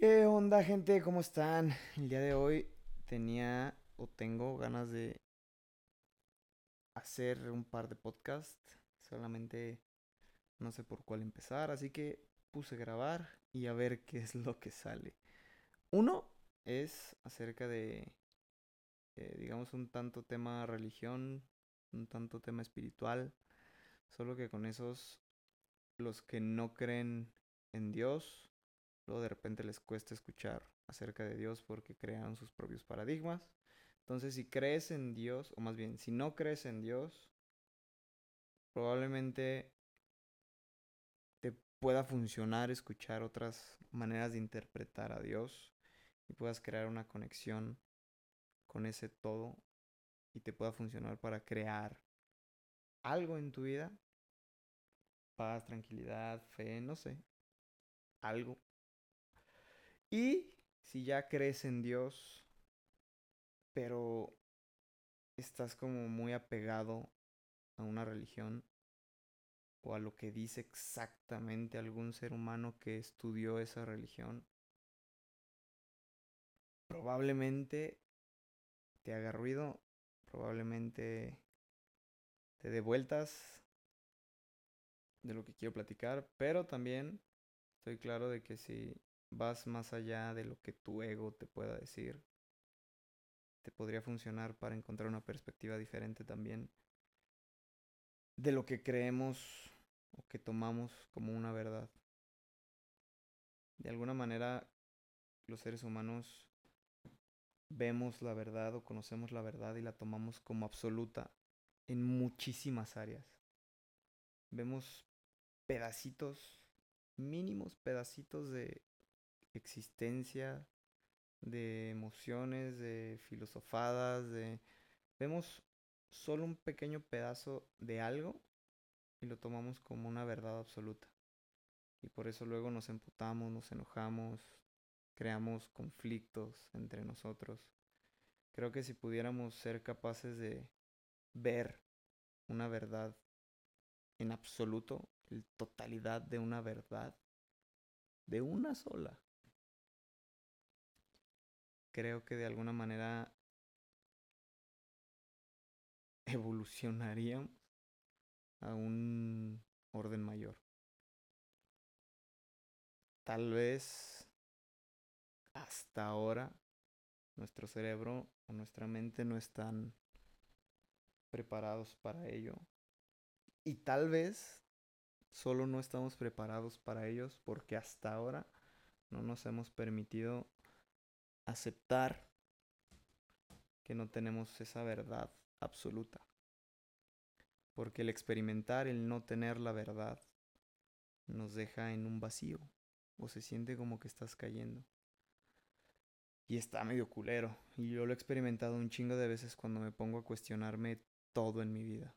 ¿Qué onda, gente? ¿Cómo están? El día de hoy tenía o tengo ganas de hacer un par de podcasts. Solamente no sé por cuál empezar, así que puse a grabar y a ver qué es lo que sale. Uno es acerca de, eh, digamos, un tanto tema religión, un tanto tema espiritual, solo que con esos, los que no creen en Dios, de repente les cuesta escuchar acerca de Dios porque crean sus propios paradigmas. Entonces, si crees en Dios, o más bien, si no crees en Dios, probablemente te pueda funcionar escuchar otras maneras de interpretar a Dios y puedas crear una conexión con ese todo y te pueda funcionar para crear algo en tu vida. Paz, tranquilidad, fe, no sé. Algo. Y si ya crees en Dios, pero estás como muy apegado a una religión o a lo que dice exactamente algún ser humano que estudió esa religión, probablemente te haga ruido, probablemente te dé vueltas de lo que quiero platicar, pero también estoy claro de que si vas más allá de lo que tu ego te pueda decir, te podría funcionar para encontrar una perspectiva diferente también de lo que creemos o que tomamos como una verdad. De alguna manera, los seres humanos vemos la verdad o conocemos la verdad y la tomamos como absoluta en muchísimas áreas. Vemos pedacitos, mínimos pedacitos de existencia, de emociones, de filosofadas, de... Vemos solo un pequeño pedazo de algo y lo tomamos como una verdad absoluta. Y por eso luego nos emputamos, nos enojamos, creamos conflictos entre nosotros. Creo que si pudiéramos ser capaces de ver una verdad en absoluto, la totalidad de una verdad, de una sola, creo que de alguna manera evolucionaríamos a un orden mayor. Tal vez hasta ahora nuestro cerebro o nuestra mente no están preparados para ello. Y tal vez solo no estamos preparados para ellos porque hasta ahora no nos hemos permitido aceptar que no tenemos esa verdad absoluta. Porque el experimentar, el no tener la verdad, nos deja en un vacío o se siente como que estás cayendo. Y está medio culero. Y yo lo he experimentado un chingo de veces cuando me pongo a cuestionarme todo en mi vida.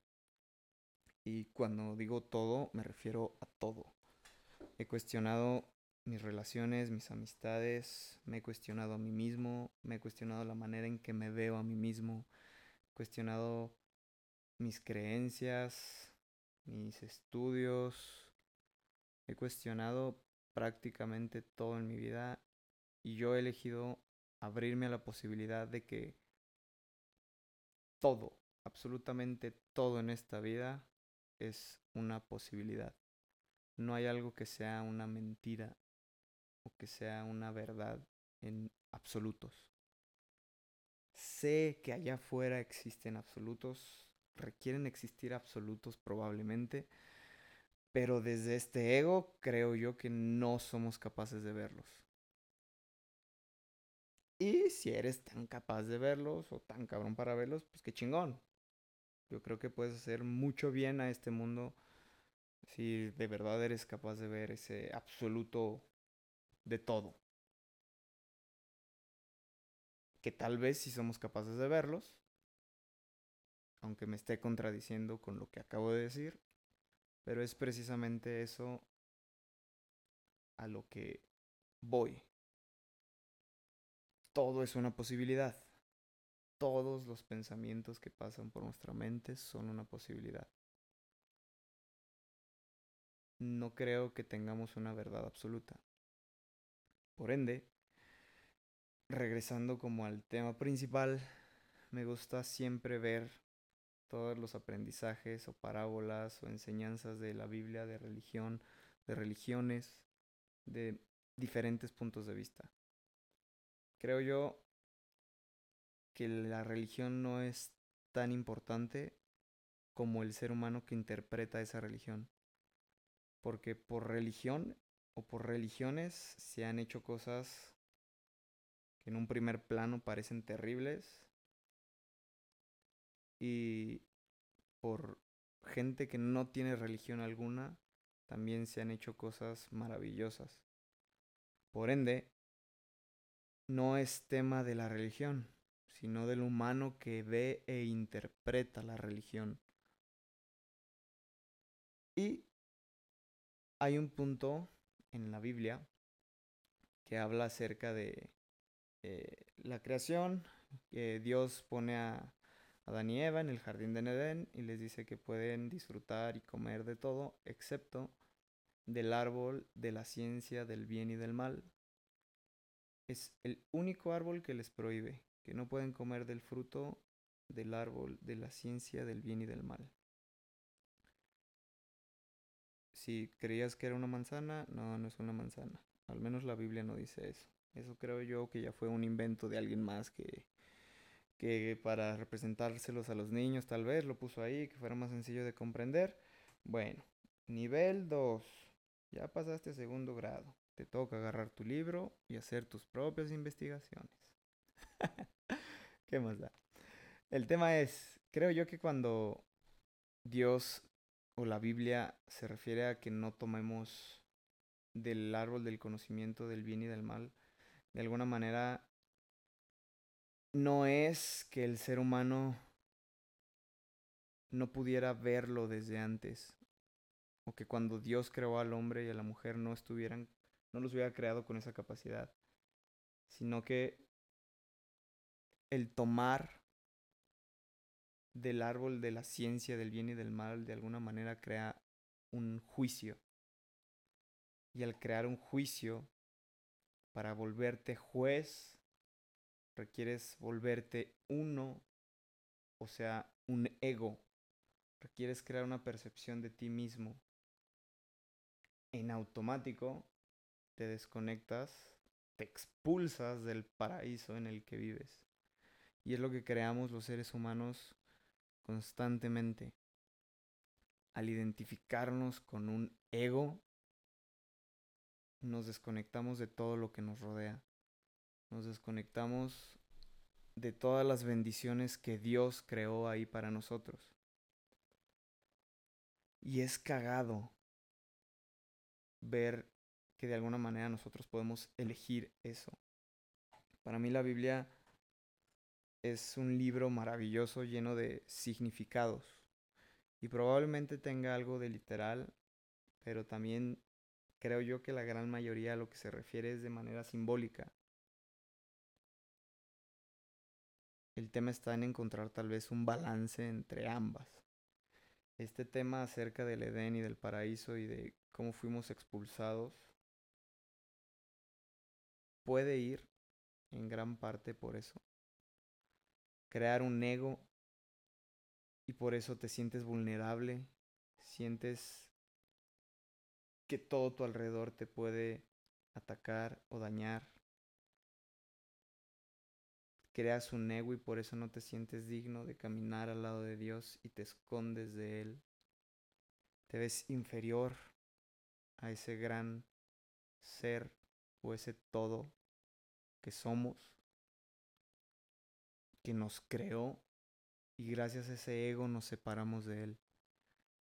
Y cuando digo todo, me refiero a todo. He cuestionado mis relaciones, mis amistades, me he cuestionado a mí mismo, me he cuestionado la manera en que me veo a mí mismo, he cuestionado mis creencias, mis estudios, he cuestionado prácticamente todo en mi vida y yo he elegido abrirme a la posibilidad de que todo, absolutamente todo en esta vida es una posibilidad. No hay algo que sea una mentira o que sea una verdad en absolutos. Sé que allá afuera existen absolutos, requieren existir absolutos probablemente, pero desde este ego creo yo que no somos capaces de verlos. Y si eres tan capaz de verlos o tan cabrón para verlos, pues qué chingón. Yo creo que puedes hacer mucho bien a este mundo si de verdad eres capaz de ver ese absoluto de todo. Que tal vez si somos capaces de verlos, aunque me esté contradiciendo con lo que acabo de decir, pero es precisamente eso a lo que voy. Todo es una posibilidad. Todos los pensamientos que pasan por nuestra mente son una posibilidad. No creo que tengamos una verdad absoluta. Por ende, regresando como al tema principal, me gusta siempre ver todos los aprendizajes o parábolas o enseñanzas de la Biblia, de religión, de religiones, de diferentes puntos de vista. Creo yo que la religión no es tan importante como el ser humano que interpreta esa religión. Porque por religión o por religiones se han hecho cosas que en un primer plano parecen terribles y por gente que no tiene religión alguna también se han hecho cosas maravillosas. Por ende, no es tema de la religión, sino del humano que ve e interpreta la religión. Y hay un punto en la Biblia que habla acerca de eh, la creación, que Dios pone a Adán y Eva en el jardín de Edén y les dice que pueden disfrutar y comer de todo, excepto del árbol de la ciencia del bien y del mal. Es el único árbol que les prohíbe, que no pueden comer del fruto del árbol de la ciencia del bien y del mal. Si creías que era una manzana, no, no es una manzana. Al menos la Biblia no dice eso. Eso creo yo que ya fue un invento de alguien más que, que para representárselos a los niños tal vez lo puso ahí, que fuera más sencillo de comprender. Bueno, nivel 2. Ya pasaste a segundo grado. Te toca agarrar tu libro y hacer tus propias investigaciones. ¿Qué más da? El tema es, creo yo que cuando Dios o la Biblia se refiere a que no tomemos del árbol del conocimiento del bien y del mal, de alguna manera no es que el ser humano no pudiera verlo desde antes, o que cuando Dios creó al hombre y a la mujer no estuvieran, no los hubiera creado con esa capacidad, sino que el tomar del árbol de la ciencia del bien y del mal de alguna manera crea un juicio. Y al crear un juicio, para volverte juez, requieres volverte uno, o sea, un ego. Requieres crear una percepción de ti mismo. En automático te desconectas, te expulsas del paraíso en el que vives. Y es lo que creamos los seres humanos constantemente. Al identificarnos con un ego, nos desconectamos de todo lo que nos rodea. Nos desconectamos de todas las bendiciones que Dios creó ahí para nosotros. Y es cagado ver que de alguna manera nosotros podemos elegir eso. Para mí la Biblia es un libro maravilloso lleno de significados y probablemente tenga algo de literal, pero también creo yo que la gran mayoría a lo que se refiere es de manera simbólica. El tema está en encontrar tal vez un balance entre ambas. Este tema acerca del Edén y del paraíso y de cómo fuimos expulsados puede ir en gran parte por eso crear un ego y por eso te sientes vulnerable, sientes que todo tu alrededor te puede atacar o dañar. Creas un ego y por eso no te sientes digno de caminar al lado de Dios y te escondes de Él. Te ves inferior a ese gran ser o ese todo que somos que nos creó y gracias a ese ego nos separamos de él.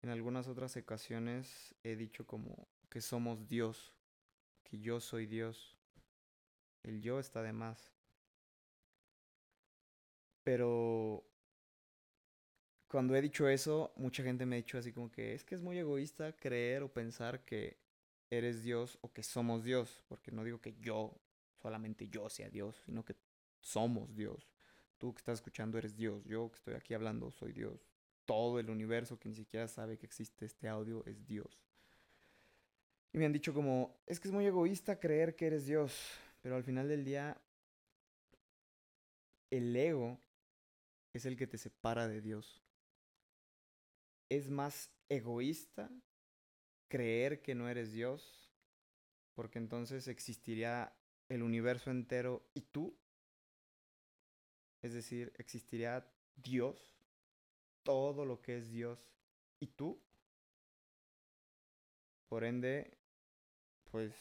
En algunas otras ocasiones he dicho como que somos Dios, que yo soy Dios. El yo está de más. Pero cuando he dicho eso, mucha gente me ha dicho así como que es que es muy egoísta creer o pensar que eres Dios o que somos Dios, porque no digo que yo, solamente yo sea Dios, sino que somos Dios. Tú que estás escuchando eres Dios. Yo que estoy aquí hablando soy Dios. Todo el universo que ni siquiera sabe que existe este audio es Dios. Y me han dicho como, es que es muy egoísta creer que eres Dios. Pero al final del día, el ego es el que te separa de Dios. Es más egoísta creer que no eres Dios, porque entonces existiría el universo entero y tú. Es decir, existiría Dios, todo lo que es Dios y tú. Por ende, pues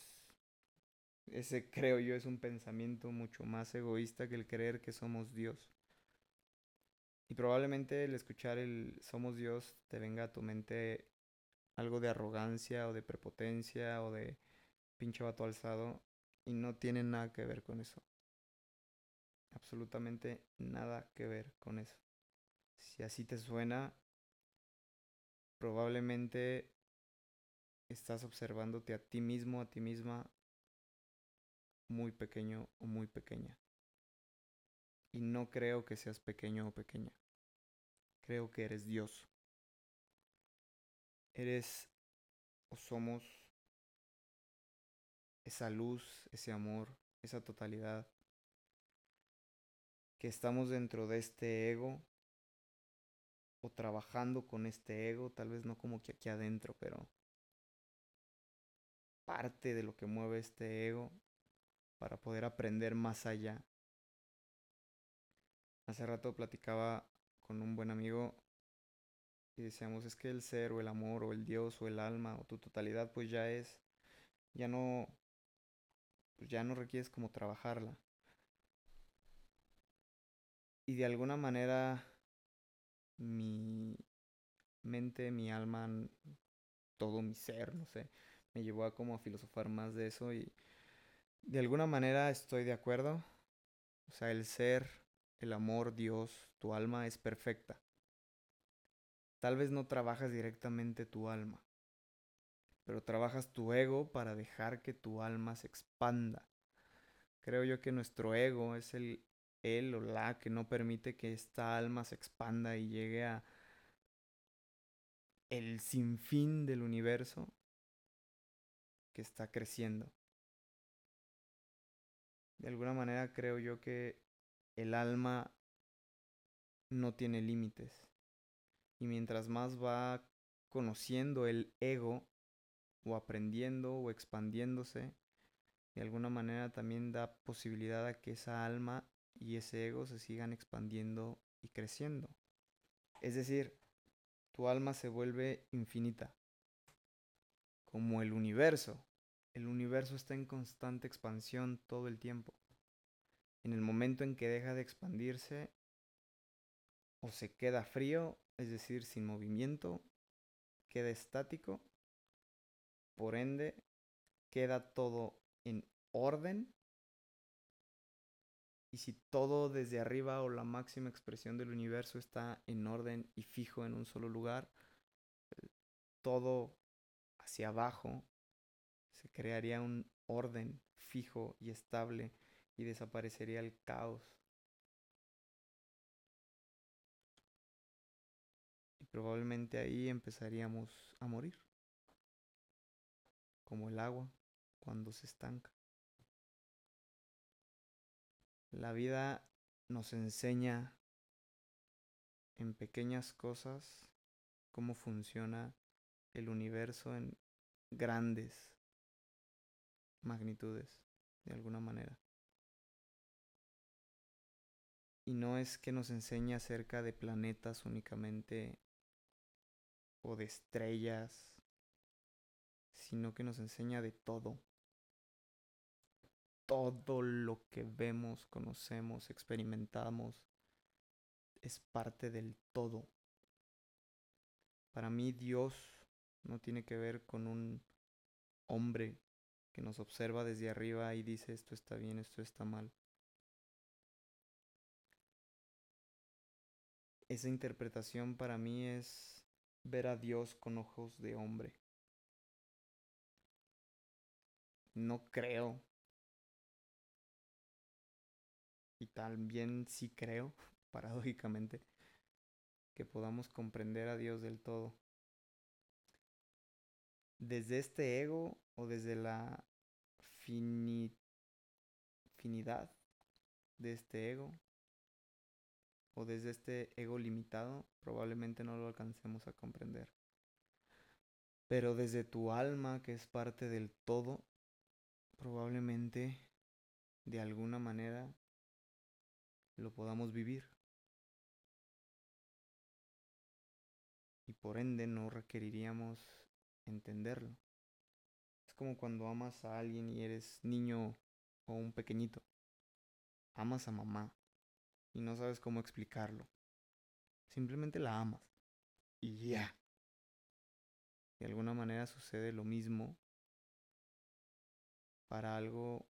ese creo yo es un pensamiento mucho más egoísta que el creer que somos Dios. Y probablemente el escuchar el somos Dios te venga a tu mente algo de arrogancia o de prepotencia o de pinche vato alzado y no tiene nada que ver con eso. Absolutamente nada que ver con eso. Si así te suena, probablemente estás observándote a ti mismo, a ti misma, muy pequeño o muy pequeña. Y no creo que seas pequeño o pequeña. Creo que eres Dios. Eres o somos esa luz, ese amor, esa totalidad. Que estamos dentro de este ego o trabajando con este ego, tal vez no como que aquí adentro, pero parte de lo que mueve este ego para poder aprender más allá. Hace rato platicaba con un buen amigo y decíamos, es que el ser o el amor o el Dios o el alma o tu totalidad pues ya es, ya no, pues ya no requieres como trabajarla. Y de alguna manera mi mente, mi alma, todo mi ser, no sé, me llevó a como a filosofar más de eso y de alguna manera estoy de acuerdo. O sea, el ser, el amor, Dios, tu alma es perfecta. Tal vez no trabajas directamente tu alma, pero trabajas tu ego para dejar que tu alma se expanda. Creo yo que nuestro ego es el él o la que no permite que esta alma se expanda y llegue a el sinfín del universo que está creciendo. De alguna manera creo yo que el alma no tiene límites. Y mientras más va conociendo el ego, o aprendiendo, o expandiéndose, de alguna manera también da posibilidad a que esa alma y ese ego se sigan expandiendo y creciendo. Es decir, tu alma se vuelve infinita, como el universo. El universo está en constante expansión todo el tiempo. En el momento en que deja de expandirse, o se queda frío, es decir, sin movimiento, queda estático, por ende, queda todo en orden y si todo desde arriba o la máxima expresión del universo está en orden y fijo en un solo lugar, todo hacia abajo se crearía un orden fijo y estable y desaparecería el caos. Y probablemente ahí empezaríamos a morir, como el agua cuando se estanca. La vida nos enseña en pequeñas cosas cómo funciona el universo en grandes magnitudes, de alguna manera. Y no es que nos enseñe acerca de planetas únicamente o de estrellas, sino que nos enseña de todo todo lo que vemos, conocemos, experimentamos es parte del todo. Para mí Dios no tiene que ver con un hombre que nos observa desde arriba y dice esto está bien, esto está mal. Esa interpretación para mí es ver a Dios con ojos de hombre. No creo y también sí creo, paradójicamente, que podamos comprender a Dios del todo. Desde este ego o desde la finidad de este ego, o desde este ego limitado, probablemente no lo alcancemos a comprender. Pero desde tu alma, que es parte del todo, probablemente de alguna manera lo podamos vivir. Y por ende no requeriríamos entenderlo. Es como cuando amas a alguien y eres niño o un pequeñito. Amas a mamá y no sabes cómo explicarlo. Simplemente la amas. Y ya. De alguna manera sucede lo mismo para algo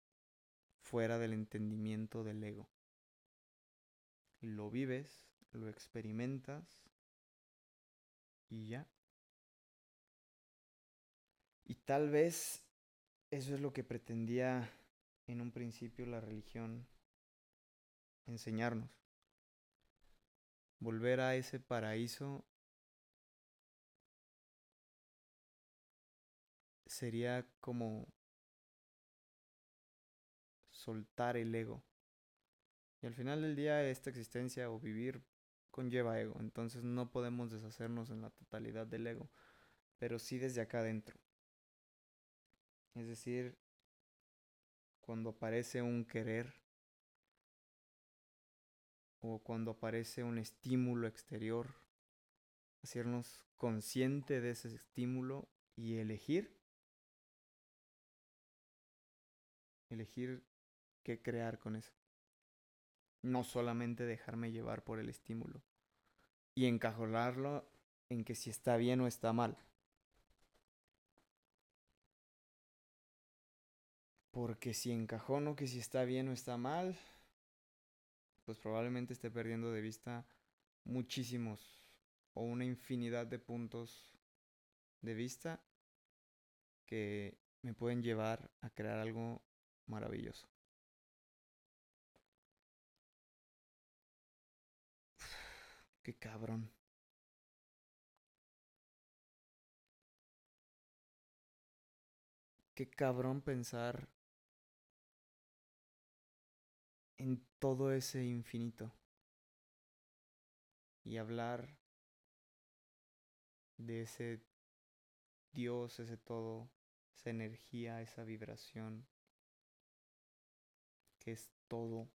fuera del entendimiento del ego. Lo vives, lo experimentas y ya. Y tal vez eso es lo que pretendía en un principio la religión enseñarnos. Volver a ese paraíso sería como soltar el ego. Al final del día esta existencia o vivir conlleva ego, entonces no podemos deshacernos en la totalidad del ego, pero sí desde acá adentro. Es decir, cuando aparece un querer o cuando aparece un estímulo exterior, hacernos consciente de ese estímulo y elegir, elegir qué crear con eso. No solamente dejarme llevar por el estímulo y encajolarlo en que si está bien o está mal. Porque si encajono que si está bien o está mal, pues probablemente esté perdiendo de vista muchísimos o una infinidad de puntos de vista que me pueden llevar a crear algo maravilloso. Qué cabrón. Qué cabrón pensar en todo ese infinito y hablar de ese Dios, ese todo, esa energía, esa vibración, que es todo,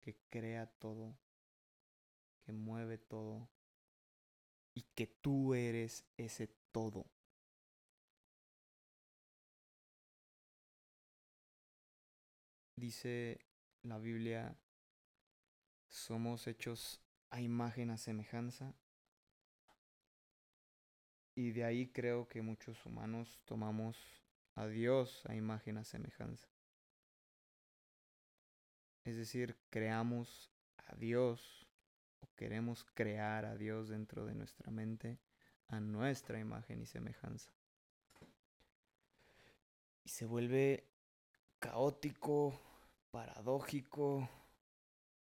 que crea todo, que mueve todo y que tú eres ese todo. dice la Biblia, somos hechos a imagen, a semejanza. Y de ahí creo que muchos humanos tomamos a Dios a imagen, a semejanza. Es decir, creamos a Dios queremos crear a Dios dentro de nuestra mente a nuestra imagen y semejanza. Y se vuelve caótico, paradójico,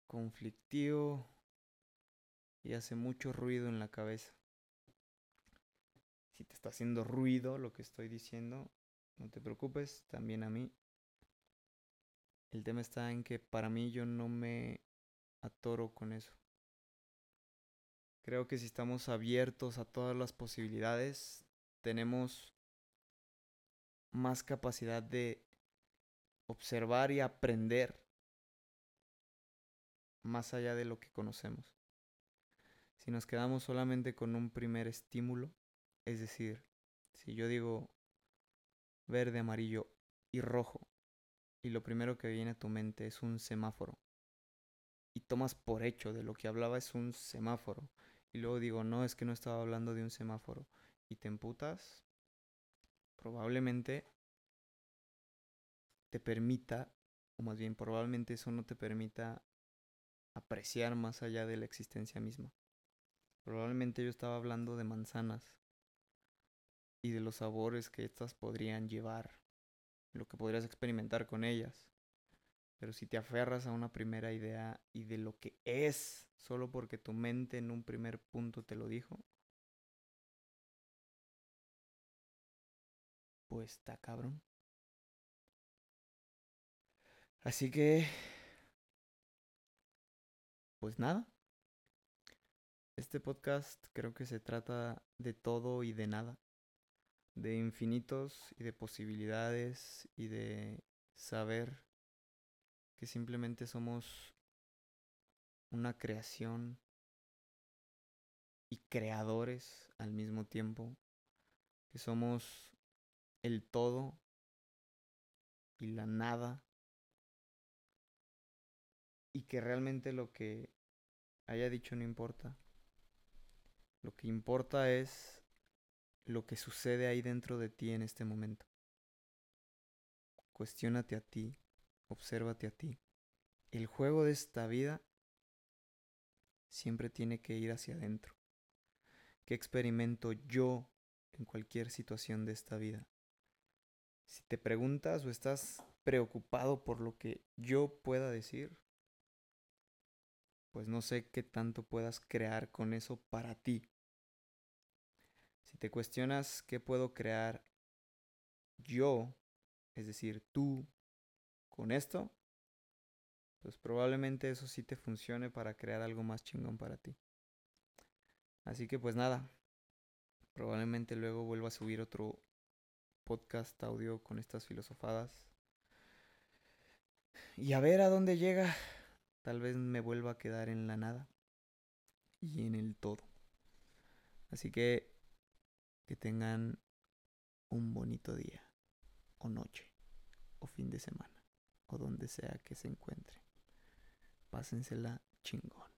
conflictivo y hace mucho ruido en la cabeza. Si te está haciendo ruido lo que estoy diciendo, no te preocupes, también a mí. El tema está en que para mí yo no me atoro con eso. Creo que si estamos abiertos a todas las posibilidades, tenemos más capacidad de observar y aprender más allá de lo que conocemos. Si nos quedamos solamente con un primer estímulo, es decir, si yo digo verde, amarillo y rojo, y lo primero que viene a tu mente es un semáforo, y tomas por hecho de lo que hablaba es un semáforo, y luego digo, no, es que no estaba hablando de un semáforo, y te emputas, probablemente te permita, o más bien probablemente eso no te permita apreciar más allá de la existencia misma. Probablemente yo estaba hablando de manzanas y de los sabores que estas podrían llevar, lo que podrías experimentar con ellas. Pero si te aferras a una primera idea y de lo que es, solo porque tu mente en un primer punto te lo dijo, pues está cabrón. Así que pues nada. Este podcast creo que se trata de todo y de nada. De infinitos y de posibilidades y de saber que simplemente somos una creación y creadores al mismo tiempo, que somos el todo y la nada, y que realmente lo que haya dicho no importa. Lo que importa es lo que sucede ahí dentro de ti en este momento. Cuestiónate a ti, obsérvate a ti. El juego de esta vida siempre tiene que ir hacia adentro. ¿Qué experimento yo en cualquier situación de esta vida? Si te preguntas o estás preocupado por lo que yo pueda decir, pues no sé qué tanto puedas crear con eso para ti. Si te cuestionas qué puedo crear yo, es decir, tú, con esto, pues probablemente eso sí te funcione para crear algo más chingón para ti. Así que pues nada, probablemente luego vuelva a subir otro podcast audio con estas filosofadas. Y a ver a dónde llega. Tal vez me vuelva a quedar en la nada y en el todo. Así que que tengan un bonito día o noche o fin de semana o donde sea que se encuentren. Pásensela chingón.